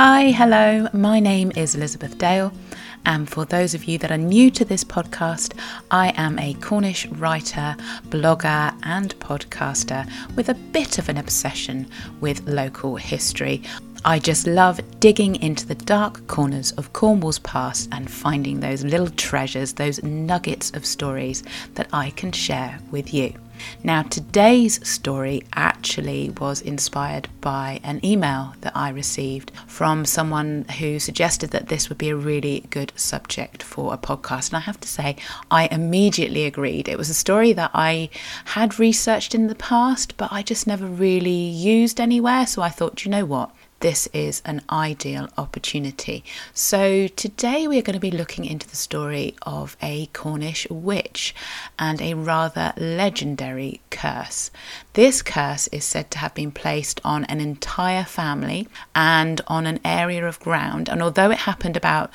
Hi, hello, my name is Elizabeth Dale, and for those of you that are new to this podcast, I am a Cornish writer, blogger, and podcaster with a bit of an obsession with local history. I just love digging into the dark corners of Cornwall's past and finding those little treasures, those nuggets of stories that I can share with you. Now, today's story actually was inspired by an email that I received from someone who suggested that this would be a really good subject for a podcast. And I have to say, I immediately agreed. It was a story that I had researched in the past, but I just never really used anywhere. So I thought, you know what? This is an ideal opportunity. So, today we are going to be looking into the story of a Cornish witch and a rather legendary curse. This curse is said to have been placed on an entire family and on an area of ground, and although it happened about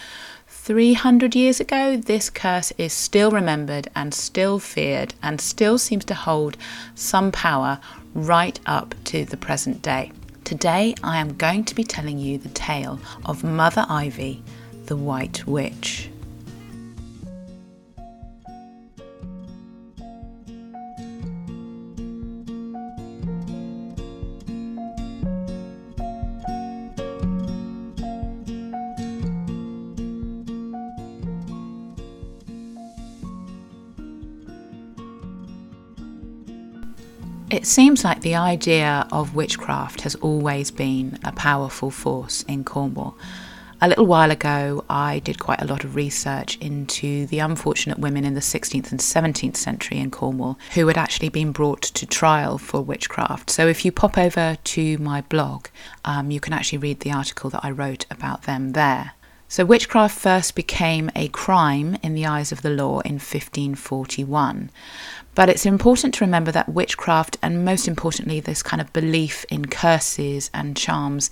300 years ago, this curse is still remembered and still feared and still seems to hold some power right up to the present day. Today I am going to be telling you the tale of Mother Ivey, the White Witch. It seems like the idea of witchcraft has always been a powerful force in Cornwall. A little while ago, I did quite a lot of research into the unfortunate women in the 16th and 17th century in Cornwall who had actually been brought to trial for witchcraft. So, if you pop over to my blog, um, you can actually read the article that I wrote about them there. So, witchcraft first became a crime in the eyes of the law in 1541. But it's important to remember that witchcraft, and most importantly, this kind of belief in curses and charms,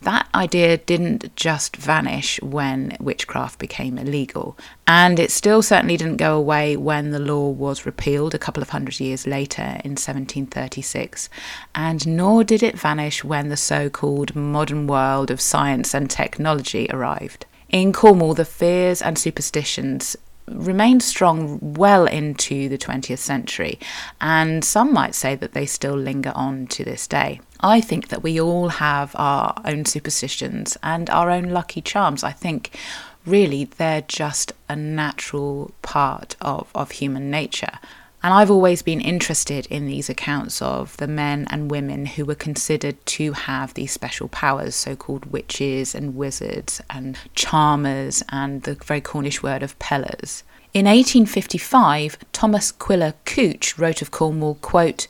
that idea didn't just vanish when witchcraft became illegal. And it still certainly didn't go away when the law was repealed a couple of hundred years later in 1736. And nor did it vanish when the so called modern world of science and technology arrived. In Cornwall, the fears and superstitions remained strong well into the 20th century, and some might say that they still linger on to this day. I think that we all have our own superstitions and our own lucky charms. I think really they're just a natural part of, of human nature. And I've always been interested in these accounts of the men and women who were considered to have these special powers, so called witches and wizards and charmers, and the very Cornish word of pellers. In 1855, Thomas Quiller Couch wrote of Cornwall, quote,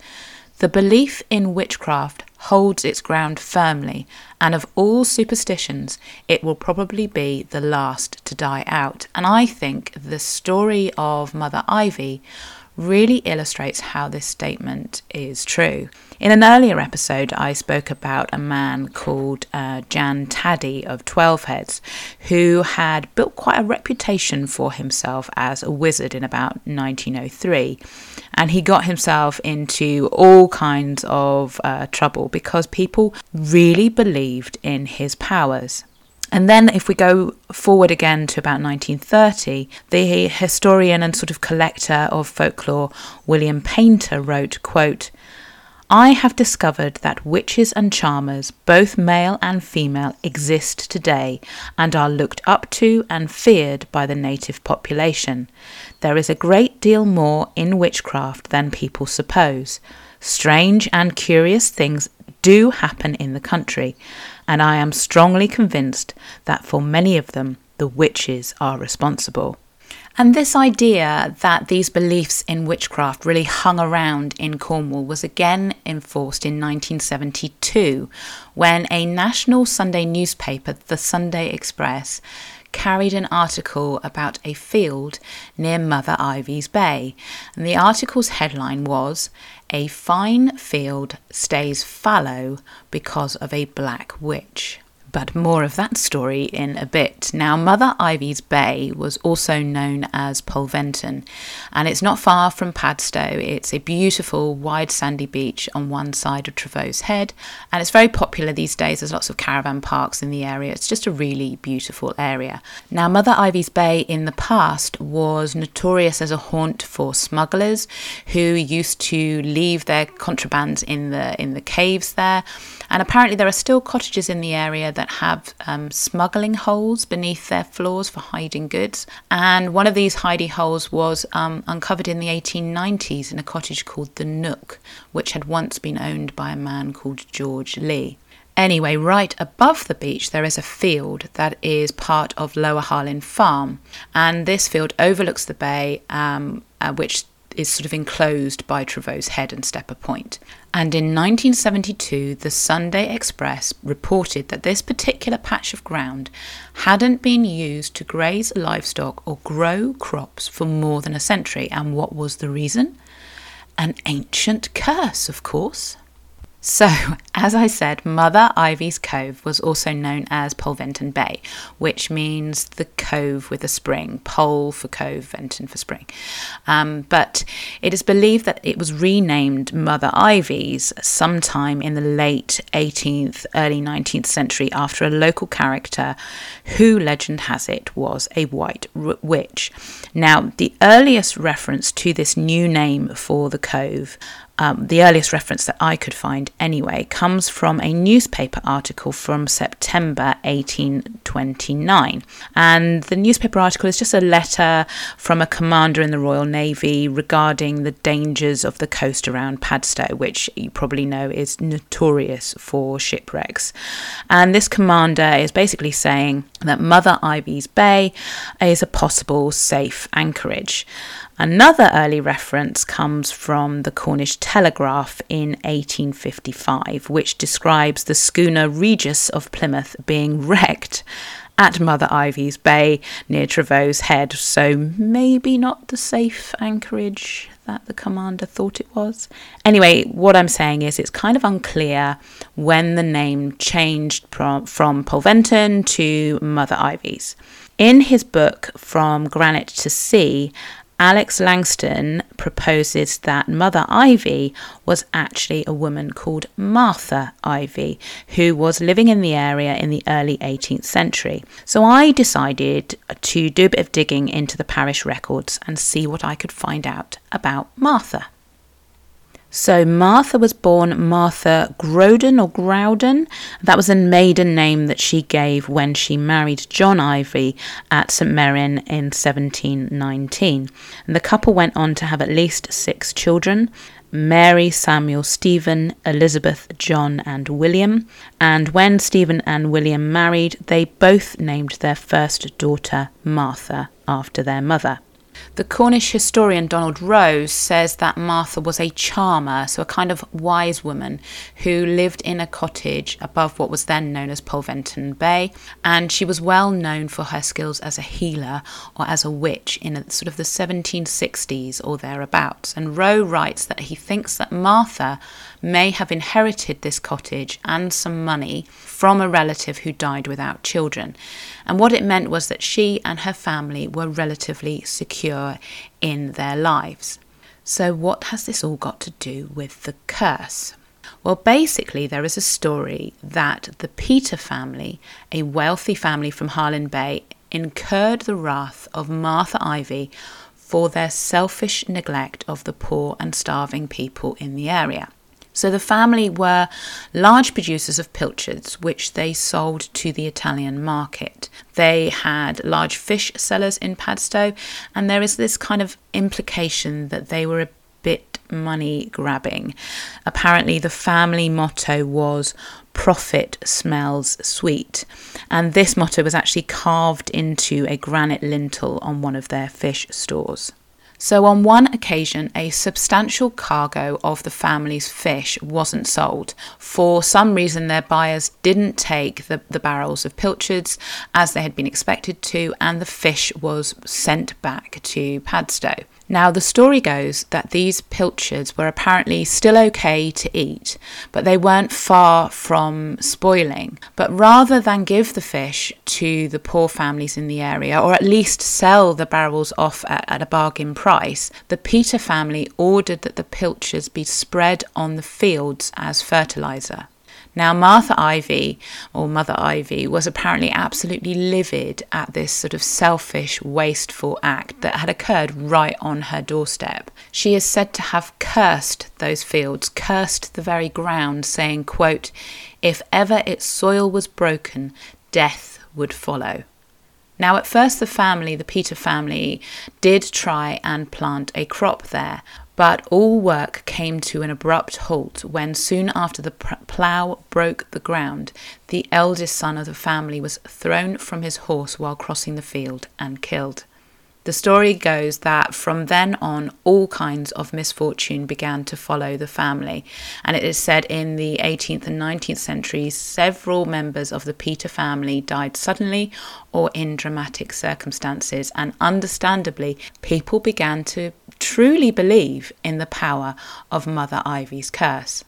The belief in witchcraft holds its ground firmly, and of all superstitions, it will probably be the last to die out. And I think the story of Mother Ivey really illustrates how this statement is true. In an earlier episode, I spoke about a man called uh, Jan Taddy of Twelve Heads, who had built quite a reputation for himself as a wizard in about 1903. And he got himself into all kinds of uh, trouble because people really believed in his powers. And then, if we go forward again to about 1930, the historian and sort of collector of folklore William Paynter wrote, quote, I have discovered that witches and charmers, both male and female, exist today and are looked up to and feared by the native population. There is a great deal more in witchcraft than people suppose. Strange and curious things do happen in the country, and I am strongly convinced that for many of them, the witches are responsible. And this idea that these beliefs in witchcraft really hung around in Cornwall was again enforced in 1972 when a national Sunday newspaper, the Sunday Express, carried an article about a field near Mother Ivey's Bay. And the article's headline was A Fine Field Stays Fallow Because of a Black Witch. But more of that story in a bit. Now, Mother Ivey's Bay was also known as Polventon, and it's not far from Padstow. It's a beautiful, wide, sandy beach on one side of Trevose Head, and it's very popular these days. There's lots of caravan parks in the area. It's just a really beautiful area. Now, Mother Ivey's Bay in the past was notorious as a haunt for smugglers who used to leave their contrabands in the in the caves there, and apparently there are still cottages in the area that have um, smuggling holes beneath their floors for hiding goods. And one of these hidey holes was um, uncovered in the 1890s in a cottage called the Nook, which had once been owned by a man called George Lee. Anyway, right above the beach, there is a field that is part of Lower Harlyn Farm, and this field overlooks the bay, um, uh, which is sort of enclosed by Trevose Head and Stepper Point. And in 1972, the Sunday Express reported that this particular patch of ground hadn't been used to graze livestock or grow crops for more than a century. And what was the reason? An ancient curse, of course. So, as I said, Mother Ivey's Cove was also known as Polventon Bay, which means the cove with a spring, Pole for cove, Venton for spring. Um, but it is believed that it was renamed Mother Ivey's sometime in the late 18th, early 19th century after a local character who, legend has it, was a white witch. Now, the earliest reference to this new name for the cove um, the earliest reference that I could find anyway, comes from a newspaper article from September 1829. And the newspaper article is just a letter from a commander in the Royal Navy regarding the dangers of the coast around Padstow, which you probably know is notorious for shipwrecks. And this commander is basically saying that Mother Ivey's Bay is a possible safe anchorage. Another early reference comes from the Cornish Telegraph in 1855, which describes the schooner Regis of Plymouth being wrecked at Mother Ivey's Bay near Trevose Head, so maybe not the safe anchorage that the commander thought it was. Anyway, what I'm saying is it's kind of unclear when the name changed from, from Polventon to Mother Ivey's. In his book From Granite to Sea, Alex Langston proposes that Mother Ivey was actually a woman called Martha Ivey, who was living in the area in the early 18th century. So I decided to do a bit of digging into the parish records and see what I could find out about Martha. So Martha was born Martha Groden or Growden. That was a maiden name that she gave when she married John Ivey at St Merrin in 1719. And the couple went on to have at least six children. Mary, Samuel, Stephen, Elizabeth, John, and William. And when Stephen and William married, they both named their first daughter Martha after their mother. The Cornish historian Donald Rawe says that Martha was a charmer, so a kind of wise woman who lived in a cottage above what was then known as Polventon Bay, and she was well known for her skills as a healer or as a witch in a, sort of the 1760s or thereabouts. And Rowe writes that he thinks that Martha may have inherited this cottage and some money from a relative who died without children. And what it meant was that she and her family were relatively secure in their lives. So, what has this all got to do with the curse? Well, basically, there is a story that the Peter family, a wealthy family from Harlyn Bay, incurred the wrath of Martha Ivey for their selfish neglect of the poor and starving people in the area. So the family were large producers of pilchards, which they sold to the Italian market. They had large fish cellars in Padstow, and there is this kind of implication that they were a bit money grabbing. Apparently, the family motto was profit smells sweet. And this motto was actually carved into a granite lintel on one of their fish stores. So, on one occasion, a substantial cargo of the family's fish wasn't sold. For some reason, their buyers didn't take the, the barrels of pilchards as they had been expected to, and the fish was sent back to Padstow. Now, the story goes that these pilchards were apparently still okay to eat, but they weren't far from spoiling. But rather than give the fish to the poor families in the area, or at least sell the barrels off at, at a bargain price, the Peter family ordered that the pilchards be spread on the fields as fertilizer. Now, Martha Ivey, or Mother Ivey, was apparently absolutely livid at this sort of selfish, wasteful act that had occurred right on her doorstep. She is said to have cursed those fields, cursed the very ground, saying, quote, If ever its soil was broken, death would follow. Now, at first, the family, the Peter family, did try and plant a crop there, but all work came to an abrupt halt when, soon after the plough broke the ground, the eldest son of the family was thrown from his horse while crossing the field and killed. The story goes that from then on, all kinds of misfortune began to follow the family. And it is said in the 18th and 19th centuries, several members of the Peter family died suddenly or in dramatic circumstances. And understandably, people began to truly believe in the power of Mother Ivey's curse.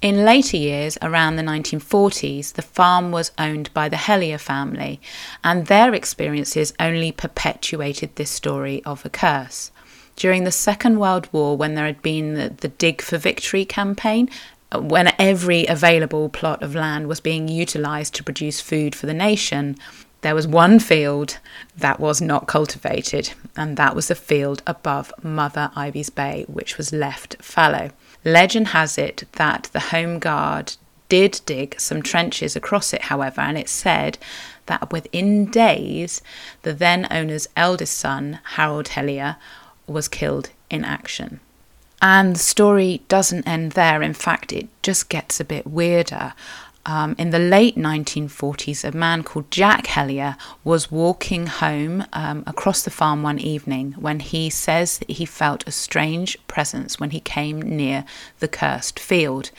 In later years, around the 1940s, the farm was owned by the Hellier family, and their experiences only perpetuated this story of a curse. During the Second World War, when there had been the, the Dig for Victory campaign, uh, when every available plot of land was being utilised to produce food for the nation, there was one field that was not cultivated, and that was the field above Mother Ivey's Bay, which was left fallow. Legend has it that the Home Guard did dig some trenches across it, however, and it said that within days, the then owner's eldest son, Harold Hellier, was killed in action. And the story doesn't end there. In fact, it just gets a bit weirder. Um, in the late 1940s, a man called Jack Hellier was walking home um, across the farm one evening when he says he felt a strange presence when he came near the cursed field.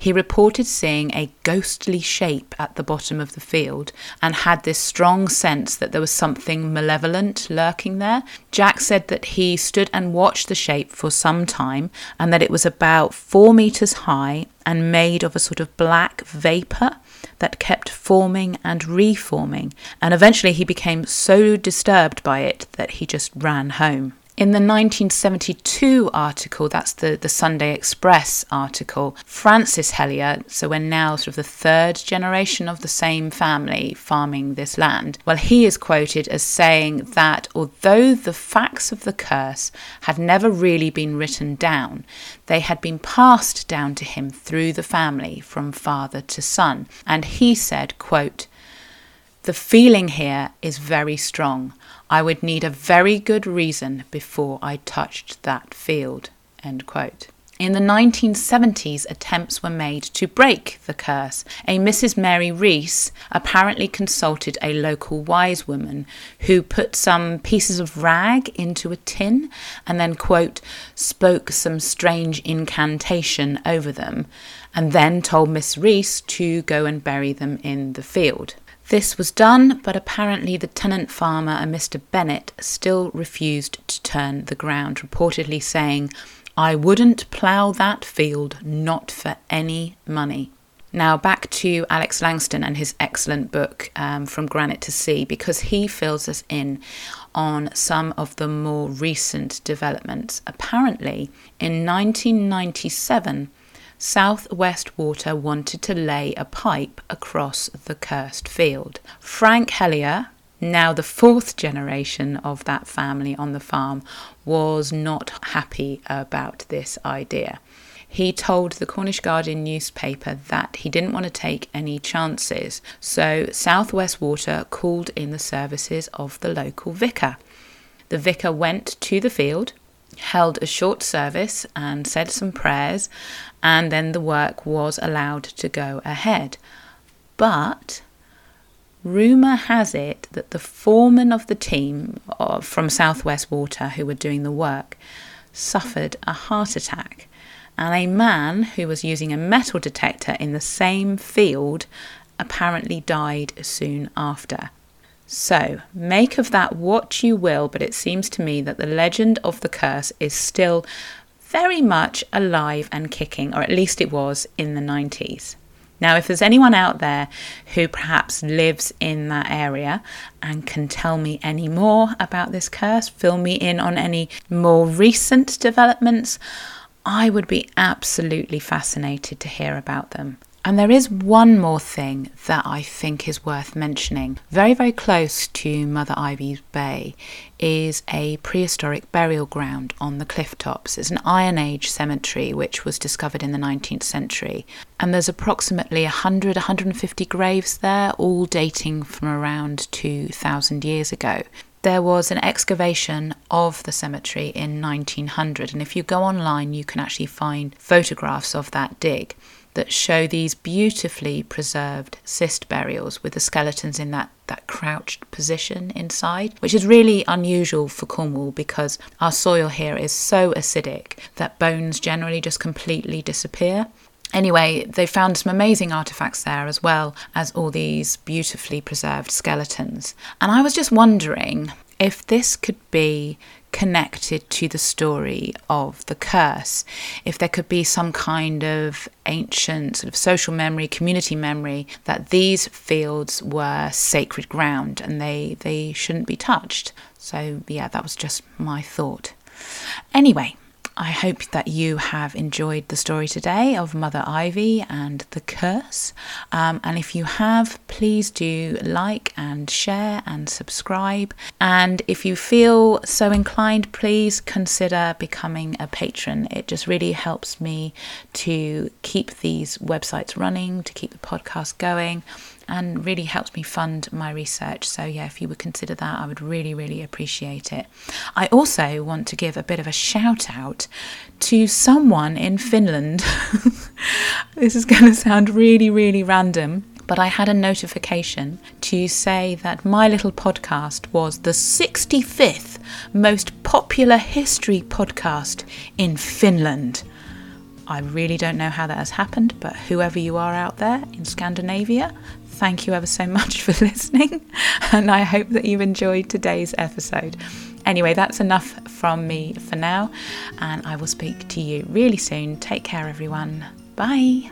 He reported seeing a ghostly shape at the bottom of the field and had this strong sense that there was something malevolent lurking there. Jack said that he stood and watched the shape for some time and that it was about four meters high and made of a sort of black vapor that kept forming and reforming. And eventually he became so disturbed by it that he just ran home. In the 1972 article, that's the, the Sunday Express article, Francis Hellier, so we're now sort of the third generation of the same family farming this land, well, he is quoted as saying that although the facts of the curse had never really been written down, they had been passed down to him through the family from father to son. And he said, quote, the feeling here is very strong. I would need a very good reason before I touched that field. End quote. In the 1970s, attempts were made to break the curse. A Mrs. Mary Reese apparently consulted a local wise woman who put some pieces of rag into a tin and then, quote, spoke some strange incantation over them, and then told Miss Reese to go and bury them in the field. This was done, but apparently the tenant farmer and Mr. Bennett still refused to turn the ground, reportedly saying, I wouldn't plough that field, not for any money. Now, back to Alex Langston and his excellent book, um, From Granite to Sea, because he fills us in on some of the more recent developments. Apparently, in 1997, Southwest Water wanted to lay a pipe across the cursed field. Frank Hellier, now the fourth generation of that family on the farm, was not happy about this idea. He told the Cornish Guardian newspaper that he didn't want to take any chances, so Southwest Water called in the services of the local vicar. The vicar went to the field, held a short service and said some prayers, and then the work was allowed to go ahead. But rumour has it that the foreman of the team uh, from Southwest Water who were doing the work suffered a heart attack, and a man who was using a metal detector in the same field apparently died soon after. So, make of that what you will, but it seems to me that the legend of the curse is still very much alive and kicking, or at least it was in the 90s. Now, if there's anyone out there who perhaps lives in that area and can tell me any more about this curse, fill me in on any more recent developments, I would be absolutely fascinated to hear about them. And there is one more thing that I think is worth mentioning. Very, very close to Mother Ivey's Bay is a prehistoric burial ground on the cliff tops. It's an Iron Age cemetery which was discovered in the 19th century. And there's approximately 100, 150 graves there, all dating from around 2,000 years ago there was an excavation of the cemetery in 1900 and if you go online you can actually find photographs of that dig that show these beautifully preserved cist burials with the skeletons in that, that crouched position inside, which is really unusual for Cornwall because our soil here is so acidic that bones generally just completely disappear. Anyway, they found some amazing artifacts there as well as all these beautifully preserved skeletons. And I was just wondering if this could be connected to the story of the curse. If there could be some kind of ancient sort of social memory, community memory that these fields were sacred ground and they they shouldn't be touched. So yeah, that was just my thought. Anyway, I hope that you have enjoyed the story today of Mother Ivey and the curse. Um, and if you have, please do like and share and subscribe. And if you feel so inclined, please consider becoming a patron. It just really helps me to keep these websites running, to keep the podcast going and really helps me fund my research. So, yeah, if you would consider that, I would really, really appreciate it. I also want to give a bit of a shout out to someone in Finland. this is going to sound really, really random. But I had a notification to say that my little podcast was the 65th most popular history podcast in Finland. I really don't know how that has happened, but whoever you are out there in Scandinavia, thank you ever so much for listening, and I hope that you've enjoyed today's episode. Anyway, that's enough from me for now, and I will speak to you really soon. Take care, everyone. Bye.